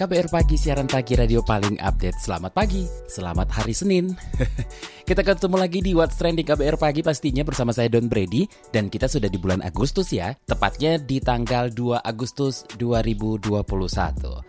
KBR Pagi, siaran pagi radio paling update. Selamat pagi, selamat hari Senin. kita ketemu lagi di What's Trending KBR Pagi pastinya bersama saya Don Brady. Dan kita sudah di bulan Agustus ya, tepatnya di tanggal 2 Agustus 2021.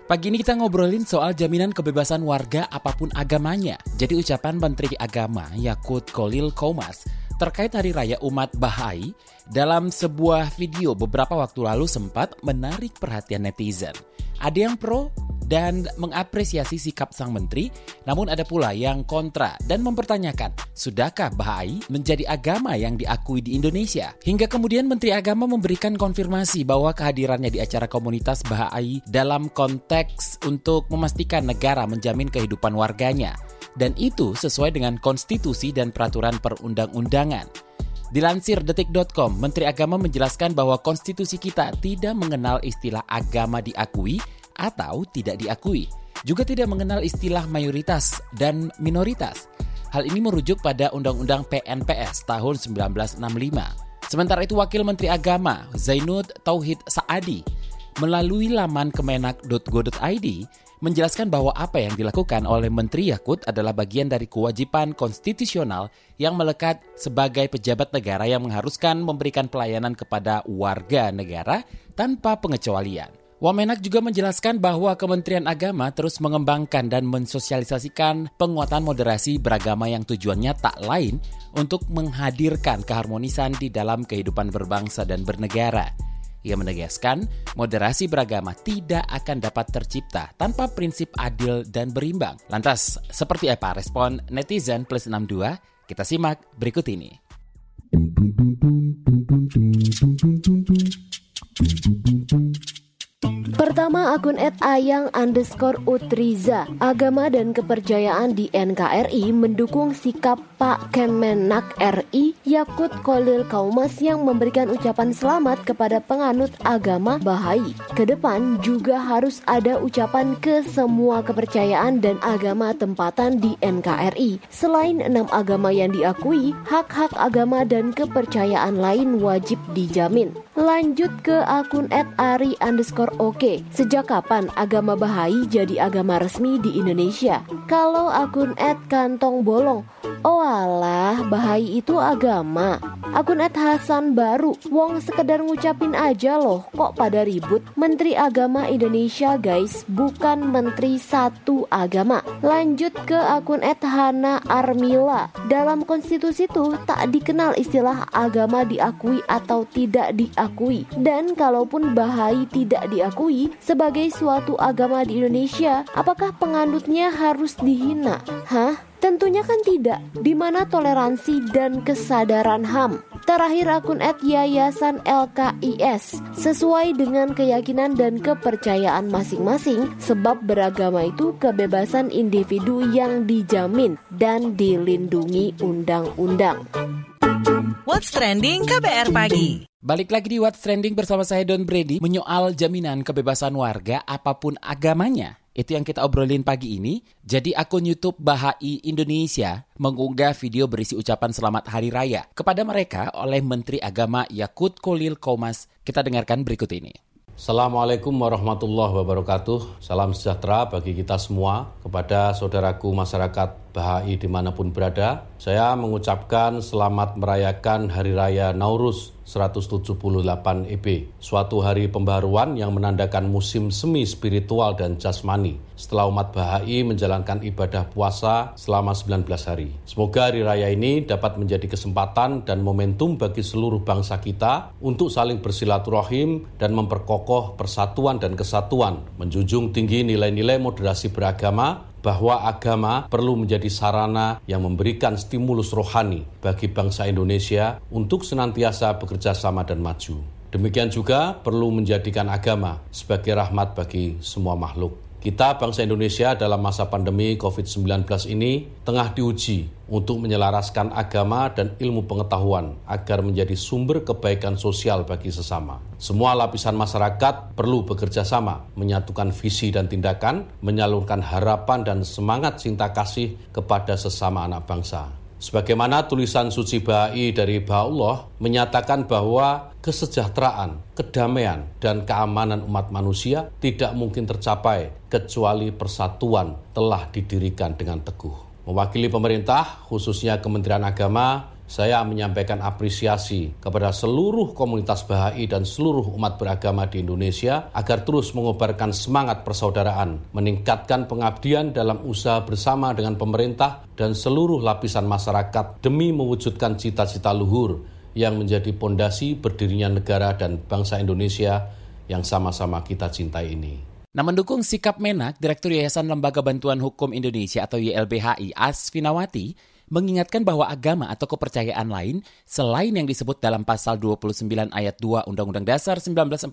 Pagi ini kita ngobrolin soal jaminan kebebasan warga apa pun agamanya. Jadi ucapan Menteri Agama Yakut Kolil Komas terkait Hari Raya Umat Bahai dalam sebuah video beberapa waktu lalu sempat menarik perhatian netizen. Ada yang pro, dan mengapresiasi sikap sang menteri, namun ada pula yang kontra dan mempertanyakan, sudahkah Bahai menjadi agama yang diakui di Indonesia? Hingga kemudian Menteri Agama memberikan konfirmasi bahwa kehadirannya di acara komunitas Bahai dalam konteks untuk memastikan negara menjamin kehidupan warganya. Dan itu sesuai dengan konstitusi dan peraturan perundang-undangan. Dilansir detik.com, Menteri Agama menjelaskan bahwa konstitusi kita tidak mengenal istilah agama diakui atau tidak diakui. Juga tidak mengenal istilah mayoritas dan minoritas. Hal ini merujuk pada Undang-Undang PNPS tahun 1965. Sementara itu Wakil Menteri Agama Zainud Tauhid Saadi melalui laman kemenak.go.id menjelaskan bahwa apa yang dilakukan oleh Menteri Yakut adalah bagian dari kewajiban konstitusional yang melekat sebagai pejabat negara yang mengharuskan memberikan pelayanan kepada warga negara tanpa pengecualian. Wamenak juga menjelaskan bahwa Kementerian Agama terus mengembangkan dan mensosialisasikan penguatan moderasi beragama yang tujuannya tak lain untuk menghadirkan keharmonisan di dalam kehidupan berbangsa dan bernegara. Ia menegaskan, moderasi beragama tidak akan dapat tercipta tanpa prinsip adil dan berimbang. Lantas, seperti apa respon netizen plus 62? Kita simak berikut ini. Pertama akun at ayang underscore utriza. Agama dan kepercayaan di NKRI mendukung sikap Pak Kemenak RI Yakut Kolil Kaumas yang memberikan ucapan selamat kepada penganut agama Bahai. Ke depan juga harus ada ucapan ke semua kepercayaan dan agama tempatan di NKRI Selain enam agama yang diakui, hak-hak agama dan kepercayaan lain wajib dijamin Lanjut ke akun at ari underscore oke Sejak kapan agama Bahai jadi agama resmi di Indonesia? Kalau akun Ed Kantong Bolong, oh alah Bahai itu agama. Akun Ed Hasan baru, wong sekedar ngucapin aja loh, kok pada ribut? Menteri Agama Indonesia guys, bukan Menteri Satu Agama. Lanjut ke akun Ed Hana Armila. Dalam konstitusi itu tak dikenal istilah agama diakui atau tidak diakui. Dan kalaupun Bahai tidak diakui, sebagai suatu agama di Indonesia, apakah penganutnya harus dihina? Hah? Tentunya kan tidak, di mana toleransi dan kesadaran HAM. Terakhir akun at Yayasan LKIS sesuai dengan keyakinan dan kepercayaan masing-masing sebab beragama itu kebebasan individu yang dijamin dan dilindungi undang-undang. What's Trending KBR Pagi Balik lagi di What's Trending bersama saya Don Brady menyoal jaminan kebebasan warga apa pun agamanya. Itu yang kita obrolin pagi ini. Jadi akun YouTube Bahai Indonesia mengunggah video berisi ucapan selamat hari raya kepada mereka oleh Menteri Agama Yakut Kolil Komas. Kita dengarkan berikut ini. Assalamualaikum warahmatullahi wabarakatuh. Salam sejahtera bagi kita semua. Kepada saudaraku masyarakat Bahai di mana pun berada, saya mengucapkan selamat merayakan Hari Raya Nauruz 178 EB, suatu hari pembaruan yang menandakan musim semi spiritual dan jasmani setelah umat Bahai menjalankan ibadah puasa selama 19 hari. Semoga hari raya ini dapat menjadi kesempatan dan momentum bagi seluruh bangsa kita untuk saling bersilaturahim dan memperkokoh persatuan dan kesatuan, menjunjung tinggi nilai-nilai moderasi beragama bahwa agama perlu menjadi sarana yang memberikan stimulus rohani bagi bangsa Indonesia untuk senantiasa bekerja sama dan maju. Demikian juga perlu menjadikan agama sebagai rahmat bagi semua makhluk. Kita bangsa Indonesia dalam masa pandemi COVID-19 ini tengah diuji untuk menyelaraskan agama dan ilmu pengetahuan agar menjadi sumber kebaikan sosial bagi sesama. Semua lapisan masyarakat perlu bekerja sama, menyatukan visi dan tindakan, menyalurkan harapan dan semangat cinta kasih kepada sesama anak bangsa. Sebagaimana tulisan suci Bahai dari Bahullah menyatakan bahwa kesejahteraan, kedamaian, dan keamanan umat manusia tidak mungkin tercapai kecuali persatuan telah didirikan dengan teguh. Mewakili pemerintah, khususnya Kementerian Agama, saya menyampaikan apresiasi kepada seluruh komunitas Bahai dan seluruh umat beragama di Indonesia agar terus mengobarkan semangat persaudaraan, meningkatkan pengabdian dalam usaha bersama dengan pemerintah dan seluruh lapisan masyarakat demi mewujudkan cita-cita luhur yang menjadi pondasi berdirinya negara dan bangsa Indonesia yang sama-sama kita cintai ini. Nah, mendukung sikap Menak, Direktur Yayasan Lembaga Bantuan Hukum Indonesia atau YLBHI, Asfinawati, mengingatkan bahwa agama atau kepercayaan lain selain yang disebut dalam pasal 29 ayat 2 Undang-Undang Dasar 1945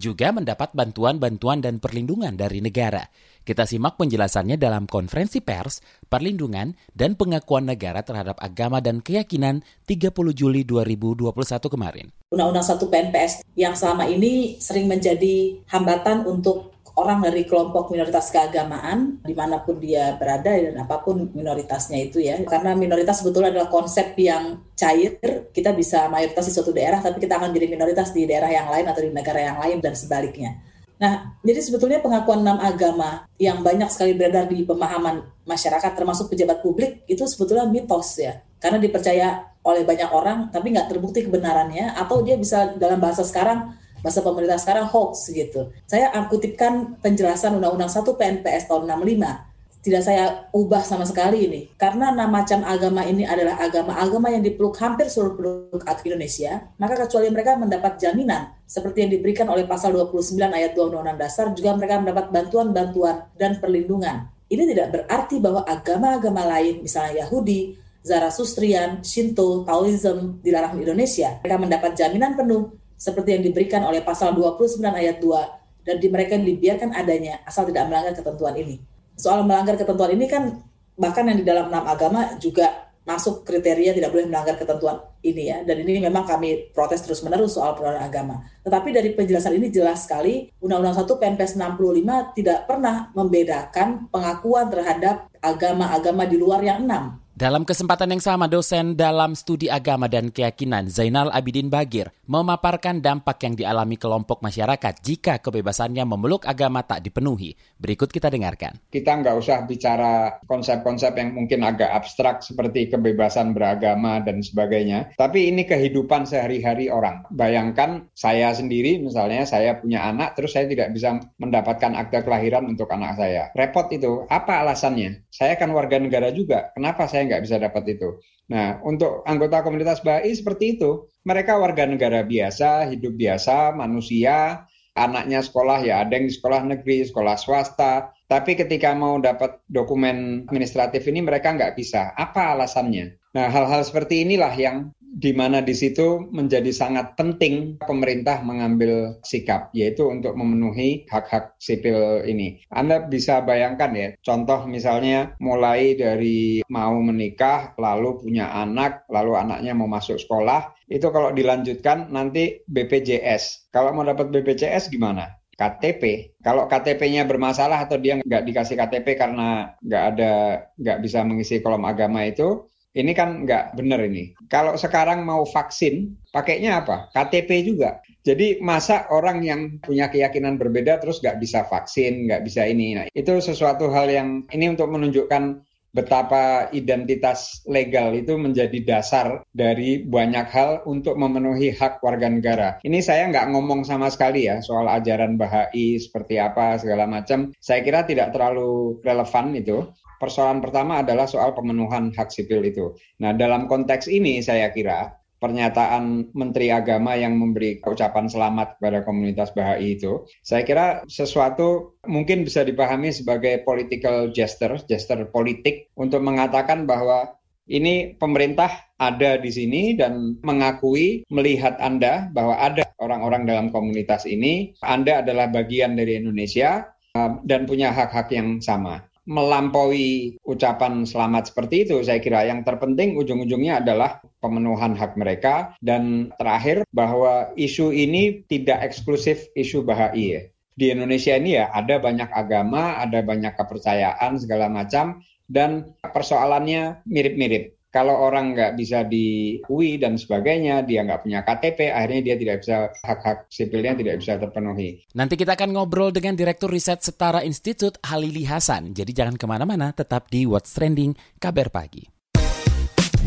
juga mendapat bantuan-bantuan dan perlindungan dari negara. Kita simak penjelasannya dalam konferensi pers, perlindungan, dan pengakuan negara terhadap agama dan keyakinan 30 Juli 2021 kemarin. Undang-Undang 1 PNPS yang selama ini sering menjadi hambatan untuk orang dari kelompok minoritas keagamaan di mana pun dia berada dan apa pun minoritasnya itu ya karena minoritas sebetulnya adalah konsep yang cair kita bisa mayoritas di suatu daerah tapi kita akan jadi minoritas di daerah yang lain atau di negara yang lain dan sebaliknya Nah, jadi sebetulnya pengakuan enam agama yang banyak sekali beredar di pemahaman masyarakat, termasuk pejabat publik, itu sebetulnya mitos ya. Karena dipercaya oleh banyak orang, tapi nggak terbukti kebenarannya, atau dia bisa dalam bahasa sekarang masa pemerintah sekarang hoax gitu. Saya kutipkan penjelasan Undang-Undang 1 PNPS tahun 65 tidak saya ubah sama sekali ini. Karena enam macam agama ini adalah agama-agama yang dipeluk hampir seluruh penduduk Indonesia maka kecuali mereka mendapat jaminan seperti yang diberikan oleh pasal 29 ayat 2 Undang-Undang Dasar juga mereka mendapat bantuan-bantuan dan perlindungan. Ini tidak berarti bahwa agama-agama lain misalnya Yahudi Zarathustrian, Shinto, Taoism dilarang di Indonesia. Mereka mendapat jaminan penuh seperti yang diberikan oleh pasal 29 ayat 2 dan di mereka dibiarkan adanya asal tidak melanggar ketentuan ini. Soal melanggar ketentuan ini kan bahkan yang di dalam enam agama juga masuk kriteria tidak boleh melanggar ketentuan ini ya dan ini memang kami protes terus menerus soal penodaan agama. Tetapi dari penjelasan ini jelas sekali Undang-Undang 1 PNPS 65 tidak pernah membedakan pengakuan terhadap agama-agama di luar yang enam dalam kesempatan yang sama, dosen dalam studi agama dan keyakinan Zainal Abidin Bagir memaparkan dampak yang dialami kelompok masyarakat jika kebebasannya memeluk agama tak dipenuhi. Berikut kita dengarkan. Kita nggak usah bicara konsep-konsep yang mungkin agak abstrak seperti kebebasan beragama dan sebagainya. Tapi ini kehidupan sehari-hari orang. Bayangkan saya sendiri misalnya saya punya anak terus saya tidak bisa mendapatkan akte kelahiran untuk anak saya. Repot itu. Apa alasannya? Saya kan warga negara juga. Kenapa saya nggak bisa dapat itu. Nah, untuk anggota komunitas BAI seperti itu, mereka warga negara biasa, hidup biasa, manusia, anaknya sekolah ya ada yang di sekolah negeri, sekolah swasta, tapi ketika mau dapat dokumen administratif ini mereka nggak bisa. Apa alasannya? Nah, hal-hal seperti inilah yang di mana di situ menjadi sangat penting pemerintah mengambil sikap, yaitu untuk memenuhi hak-hak sipil ini. Anda bisa bayangkan ya, contoh misalnya mulai dari mau menikah, lalu punya anak, lalu anaknya mau masuk sekolah, itu kalau dilanjutkan nanti BPJS. Kalau mau dapat BPJS gimana? KTP. Kalau KTP-nya bermasalah atau dia nggak dikasih KTP karena nggak ada nggak bisa mengisi kolom agama itu, ini kan nggak benar ini. Kalau sekarang mau vaksin, pakainya apa? KTP juga. Jadi masa orang yang punya keyakinan berbeda terus nggak bisa vaksin, nggak bisa ini. Nah, itu sesuatu hal yang ini untuk menunjukkan betapa identitas legal itu menjadi dasar dari banyak hal untuk memenuhi hak warga negara. Ini saya nggak ngomong sama sekali ya soal ajaran Bahai seperti apa segala macam. Saya kira tidak terlalu relevan itu persoalan pertama adalah soal pemenuhan hak sipil itu. Nah, dalam konteks ini saya kira pernyataan Menteri Agama yang memberi ucapan selamat kepada komunitas Bahai itu, saya kira sesuatu mungkin bisa dipahami sebagai political gesture, gesture politik untuk mengatakan bahwa ini pemerintah ada di sini dan mengakui melihat Anda bahwa ada orang-orang dalam komunitas ini, Anda adalah bagian dari Indonesia, uh, dan punya hak-hak yang sama. Melampaui ucapan selamat seperti itu, saya kira yang terpenting ujung-ujungnya adalah pemenuhan hak mereka. Dan terakhir bahwa isu ini tidak eksklusif isu Bahai. Di Indonesia ini ya ada banyak agama, ada banyak kepercayaan segala macam. Dan persoalannya mirip-mirip kalau orang nggak bisa diakui dan sebagainya, dia nggak punya KTP, akhirnya dia tidak bisa hak-hak sipilnya tidak bisa terpenuhi. Nanti kita akan ngobrol dengan Direktur Riset Setara Institut Halili Hasan. Jadi jangan ke mana-mana, tetap di What's Trending Kabar Pagi.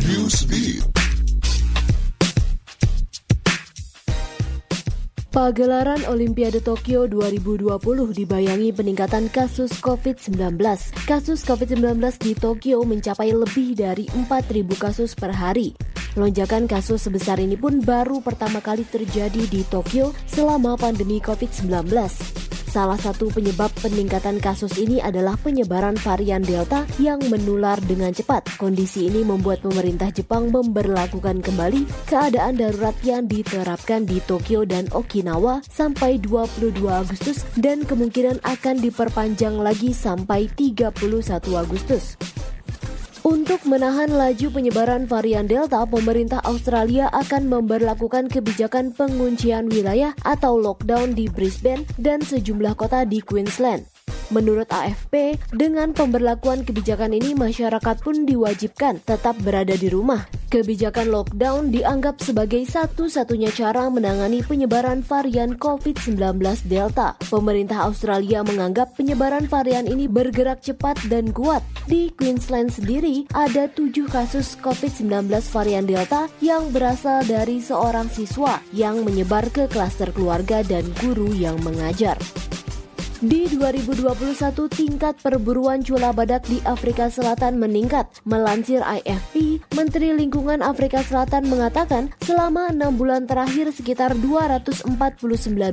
Newsbeat. Pagelaran Olimpiade Tokyo 2020 dibayangi peningkatan kasus COVID-19. Kasus COVID-19 di Tokyo mencapai lebih dari 4.000 kasus per hari. Lonjakan kasus sebesar ini pun baru pertama kali terjadi di Tokyo selama pandemi COVID-19. Salah satu penyebab peningkatan kasus ini adalah penyebaran varian Delta yang menular dengan cepat. Kondisi ini membuat pemerintah Jepang memberlakukan kembali keadaan darurat yang diterapkan di Tokyo dan Okinawa sampai 22 Agustus dan kemungkinan akan diperpanjang lagi sampai 31 Agustus. Untuk menahan laju penyebaran varian Delta, pemerintah Australia akan memperlakukan kebijakan penguncian wilayah atau lockdown di Brisbane dan sejumlah kota di Queensland. Menurut AFP, dengan pemberlakuan kebijakan ini masyarakat pun diwajibkan tetap berada di rumah. Kebijakan lockdown dianggap sebagai satu-satunya cara menangani penyebaran varian COVID-19 Delta. Pemerintah Australia menganggap penyebaran varian ini bergerak cepat dan kuat. Di Queensland sendiri, ada tujuh kasus COVID-19 varian Delta yang berasal dari seorang siswa yang menyebar ke klaster keluarga dan guru yang mengajar. Di 2021, tingkat perburuan cula badak di Afrika Selatan meningkat. Melansir IFP, Menteri Lingkungan Afrika Selatan mengatakan selama enam bulan terakhir sekitar 249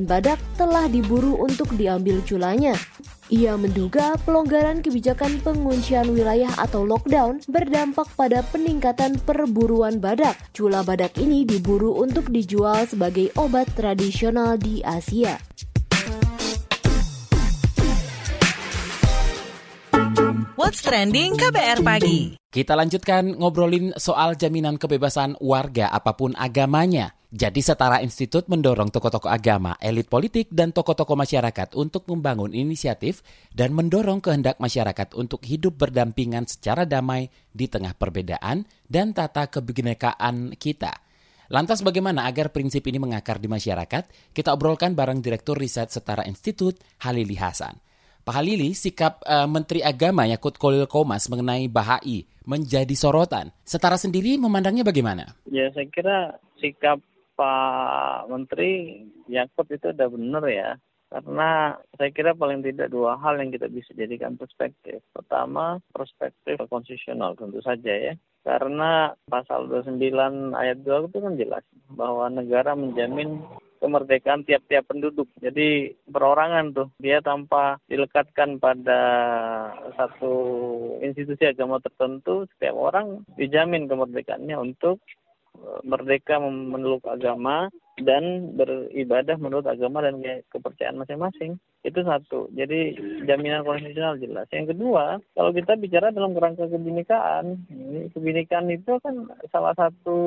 badak telah diburu untuk diambil culanya. Ia menduga pelonggaran kebijakan penguncian wilayah atau lockdown berdampak pada peningkatan perburuan badak. Cula badak ini diburu untuk dijual sebagai obat tradisional di Asia. What's Trending KBR Pagi. Kita lanjutkan ngobrolin soal jaminan kebebasan warga apa pun agamanya. Jadi Setara Institut mendorong tokoh-tokoh agama, elit politik, dan tokoh-tokoh masyarakat untuk membangun inisiatif dan mendorong kehendak masyarakat untuk hidup berdampingan secara damai di tengah perbedaan dan tata kebinekaan kita. Lantas bagaimana agar prinsip ini mengakar di masyarakat? Kita obrolkan bareng Direktur Riset Setara Institut, Halili Hasan. Pak Halili, sikap uh, Menteri Agama Yakut Kolil Komas mengenai Bahai menjadi sorotan. Setara sendiri memandangnya bagaimana? Ya, saya kira sikap Pak Menteri Yakut itu udah benar ya. Karena saya kira paling tidak dua hal yang kita bisa jadikan perspektif. Pertama, perspektif konstitusional tentu saja ya. Karena pasal 29 ayat 2 itu kan jelas bahwa negara menjamin kemerdekaan tiap-tiap penduduk. Jadi perorangan tuh dia tanpa dilekatkan pada satu institusi agama tertentu, setiap orang dijamin kemerdekaannya untuk eh, merdeka memeluk agama dan beribadah menurut agama dan kepercayaan masing-masing. Itu satu. Jadi jaminan konstitusional jelas. Yang kedua, kalau kita bicara dalam kerangka kebinekaan, kebinekaan itu kan salah satu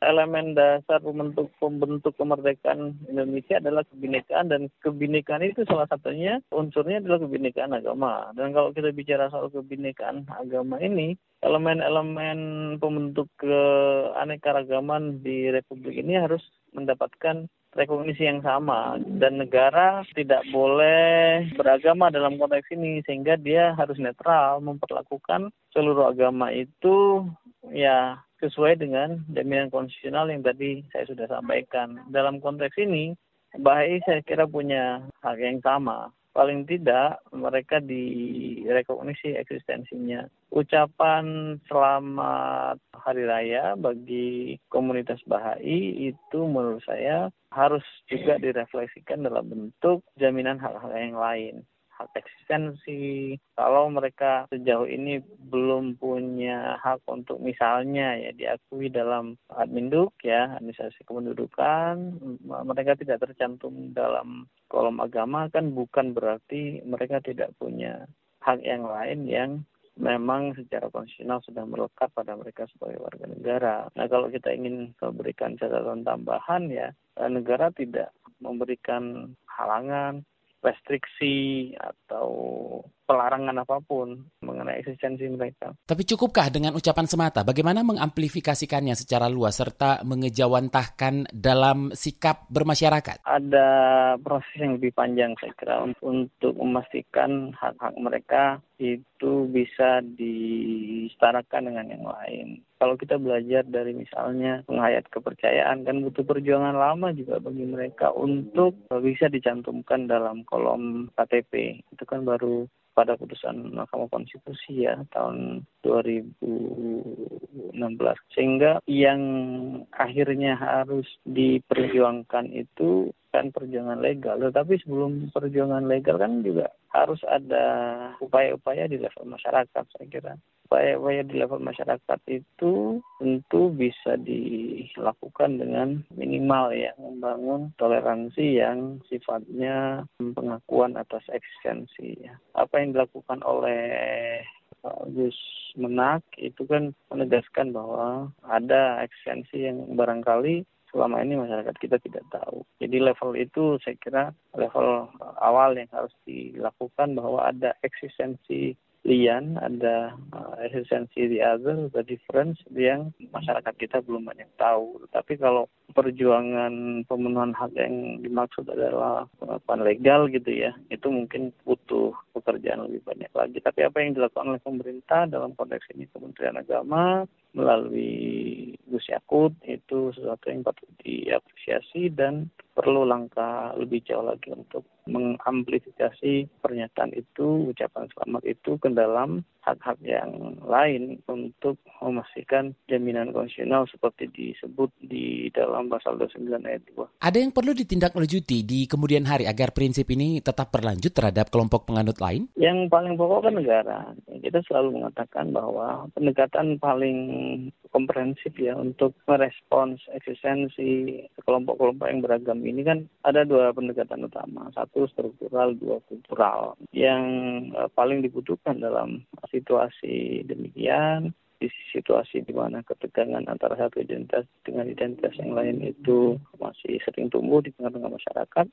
elemen dasar pembentuk pembentuk kemerdekaan Indonesia adalah kebinekaan dan kebinekaan itu salah satunya unsurnya adalah kebinekaan agama. Dan kalau kita bicara soal kebinekaan agama ini, elemen-elemen pembentuk keanekaragaman di Republik ini harus mendapatkan rekognisi yang sama dan negara tidak boleh beragama dalam konteks ini sehingga dia harus netral memperlakukan seluruh agama itu ya sesuai dengan jaminan konstitusional yang tadi saya sudah sampaikan. Dalam konteks ini, Bahai saya kira punya hak yang sama paling tidak mereka direkognisi eksistensinya. Ucapan selamat hari raya bagi komunitas Bahai itu menurut saya harus juga direfleksikan dalam bentuk jaminan hal-hal yang lain. hak eksistensi. Kalau mereka sejauh ini belum punya hak untuk misalnya ya diakui dalam adminduk ya administrasi kependudukan, mereka tidak tercantum dalam kolom agama kan bukan berarti mereka tidak punya hak yang lain yang memang secara konstitusional sudah melekat pada mereka sebagai warga negara. Nah kalau kita ingin memberikan catatan tambahan ya, negara tidak memberikan halangan, restriksi atau pelarangan apa pun mengenai eksistensi mereka. Tapi cukupkah dengan ucapan semata? Bagaimana mengamplifikasikannya secara luas serta mengejawantahkan dalam sikap bermasyarakat? Ada proses yang lebih panjang saya kira untuk memastikan hak-hak mereka itu bisa disetarakan dengan yang lain. Kalau kita belajar dari misalnya penghayat kepercayaan kan butuh perjuangan lama juga bagi mereka untuk bisa dicantumkan dalam kolom KTP. Itu kan baru pada putusan Mahkamah Konstitusi ya tahun 2016 sehingga yang akhirnya harus diperjuangkan itu kan perjuangan legal tetapi sebelum perjuangan legal kan juga harus ada upaya-upaya di level masyarakat saya kira upaya-upaya di level masyarakat itu tentu bisa dilakukan dengan minimal ya membangun toleransi yang sifatnya pengakuan atas eksistensi ya. apa yang dilakukan oleh Gus Menak itu kan menegaskan bahwa ada eksistensi yang barangkali selama ini masyarakat kita tidak tahu. Jadi level itu saya kira level awal yang harus dilakukan bahwa ada eksistensi lian, ada uh, eksistensi the other, the difference yang masyarakat kita belum banyak tahu. Tapi kalau perjuangan pemenuhan hak yang dimaksud adalah pengakuan legal gitu ya, itu mungkin butuh pekerjaan lebih banyak lagi. Tapi apa yang dilakukan oleh pemerintah dalam konteks ini Kementerian Agama melalui Gus Yakut itu sesuatu yang patut diapresiasi dan perlu langkah lebih jauh lagi untuk mengamplifikasi pernyataan itu, ucapan selamat itu ke dalam hak-hak yang lain untuk memastikan jaminan konstitusional seperti disebut di dalam pasal 29 ayat 2. Ada yang perlu ditindaklanjuti di kemudian hari agar prinsip ini tetap berlanjut terhadap kelompok penganut lain? Yang paling pokok kan negara. Kita selalu mengatakan bahwa pendekatan paling komprehensif ya untuk merespons eksistensi kelompok-kelompok yang beragam ini kan ada dua pendekatan utama. Satu struktural, dua kultural. Yang uh, paling dibutuhkan dalam situasi demikian di situasi di mana ketegangan antara satu identitas dengan identitas yang lain itu masih sering tumbuh di tengah-tengah masyarakat,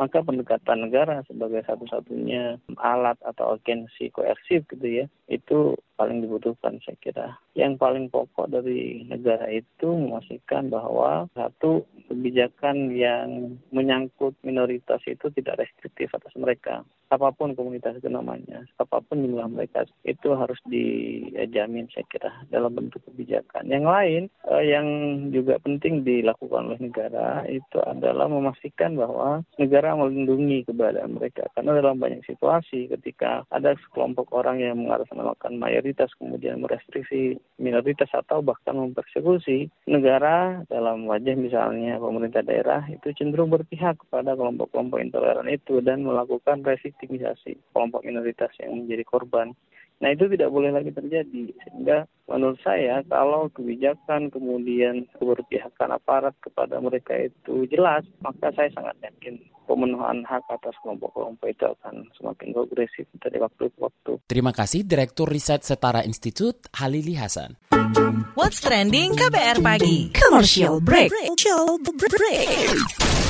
maka pendekatan negara sebagai satu-satunya alat atau agensi koersif gitu ya, itu paling dibutuhkan saya kira. Yang paling pokok dari negara itu memastikan bahwa satu kebijakan yang menyangkut minoritas itu tidak restriktif atas mereka. Apa pun komunitas itu namanya, apa pun jumlah mereka itu harus dijamin saya kira dalam bentuk kebijakan. Yang lain eh, yang juga penting dilakukan oleh negara itu adalah memastikan bahwa negara melindungi keberadaan mereka. Karena dalam banyak situasi ketika ada sekelompok orang yang mengatasnamakan mayoritas kemudian merestriksi minoritas atau bahkan mempersekusi negara dalam wajah misalnya pemerintah daerah itu cenderung berpihak kepada kelompok-kelompok intoleran itu dan melakukan reviktimisasi kelompok minoritas yang menjadi korban. Nah itu tidak boleh lagi terjadi sehingga menurut saya kalau kebijakan kemudian keberpihakan aparat kepada mereka itu jelas maka saya sangat yakin pemenuhan hak atas kelompok-kelompok itu akan semakin progresif dari waktu ke waktu. Terima kasih Direktur Riset Setara Institute Halili Hasan. What's trending KBR pagi? Commercial break. Commercial break.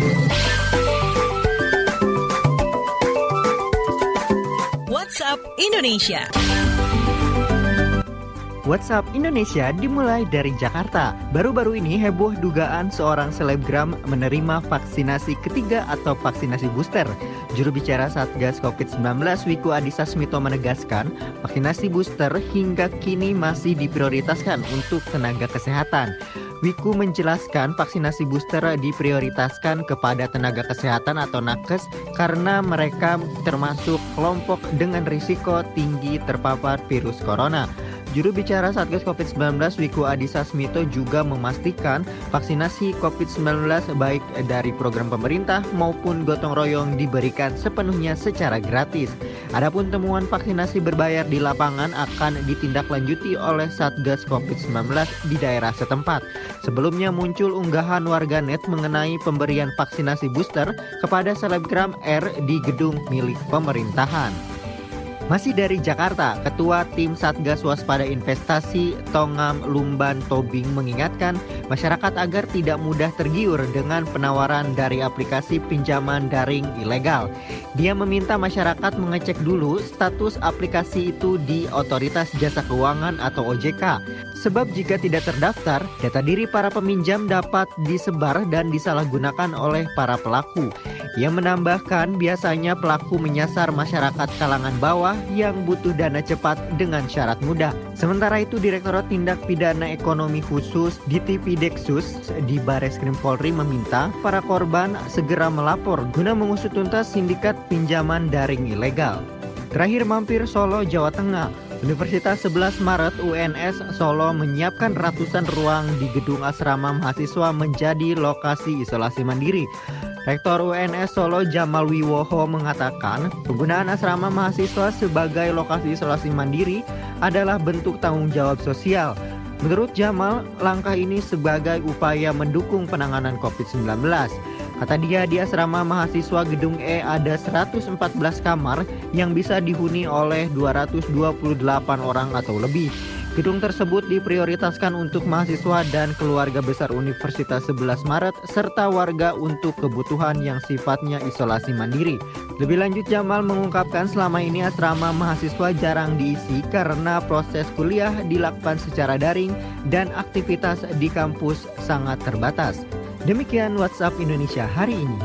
Indonesia. WhatsApp Indonesia dimulai dari Jakarta. Baru-baru ini heboh dugaan seorang selebgram menerima vaksinasi ketiga atau vaksinasi booster. Juru bicara Satgas COVID-19 Wiku Adhisa Smito menegaskan, vaksinasi booster hingga kini masih diprioritaskan untuk tenaga kesehatan. Wiku menjelaskan vaksinasi booster diprioritaskan kepada tenaga kesehatan atau nakes karena mereka termasuk kelompok dengan risiko tinggi terpapar virus corona. Juru bicara Satgas COVID-19 Wiku Adhisa Smito juga memastikan vaksinasi COVID-19 baik dari program pemerintah maupun gotong royong diberikan sepenuhnya secara gratis. Adapun temuan vaksinasi berbayar di lapangan akan ditindaklanjuti oleh Satgas COVID-19 di daerah setempat. Sebelumnya muncul unggahan warganet mengenai pemberian vaksinasi booster kepada selebgram R di gedung milik pemerintahan. Masih dari Jakarta, Ketua Tim Satgas Waspada Investasi Tongam Lumban Tobing mengingatkan masyarakat agar tidak mudah tergiur dengan penawaran dari aplikasi pinjaman daring ilegal. Dia meminta masyarakat mengecek dulu status aplikasi itu di Otoritas Jasa Keuangan atau OJK. Sebab jika tidak terdaftar, data diri para peminjam dapat disebar dan disalahgunakan oleh para pelaku. Ia menambahkan biasanya pelaku menyasar masyarakat kalangan bawah yang butuh dana cepat dengan syarat mudah. Sementara itu Direktorat Tindak Pidana Ekonomi Khusus DTP Dexus di Bares Krim Polri meminta para korban segera melapor guna mengusut tuntas sindikat pinjaman daring ilegal. Terakhir mampir Solo, Jawa Tengah. Universitas 11 Maret UNS Solo menyiapkan ratusan ruang di gedung asrama mahasiswa menjadi lokasi isolasi mandiri. Rektor UNS Solo Jamal Wiwoho mengatakan, penggunaan asrama mahasiswa sebagai lokasi isolasi mandiri adalah bentuk tanggung jawab sosial. Menurut Jamal, langkah ini sebagai upaya mendukung penanganan COVID-19. Kata dia di asrama mahasiswa Gedung E ada 114 kamar yang bisa dihuni oleh 228 orang atau lebih. Gedung tersebut diprioritaskan untuk mahasiswa dan keluarga besar Universitas 11 Maret serta warga untuk kebutuhan yang sifatnya isolasi mandiri. Lebih lanjut Jamal mengungkapkan selama ini asrama mahasiswa jarang diisi karena proses kuliah dilakukan secara daring dan aktivitas di kampus sangat terbatas. Demikian WhatsApp Indonesia hari ini.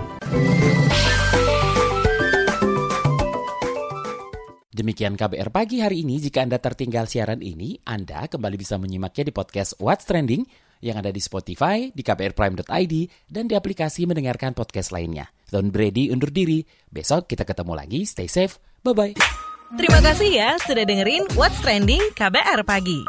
Demikian KBR pagi hari ini. Jika Anda tertinggal siaran ini, Anda kembali bisa menyimaknya di podcast What's Trending yang ada di Spotify, di kbrprime.id, dan di aplikasi mendengarkan podcast lainnya. Don Brady undur diri. Besok kita ketemu lagi. Stay safe. Bye-bye. Terima kasih ya sudah dengerin What's Trending KBR pagi.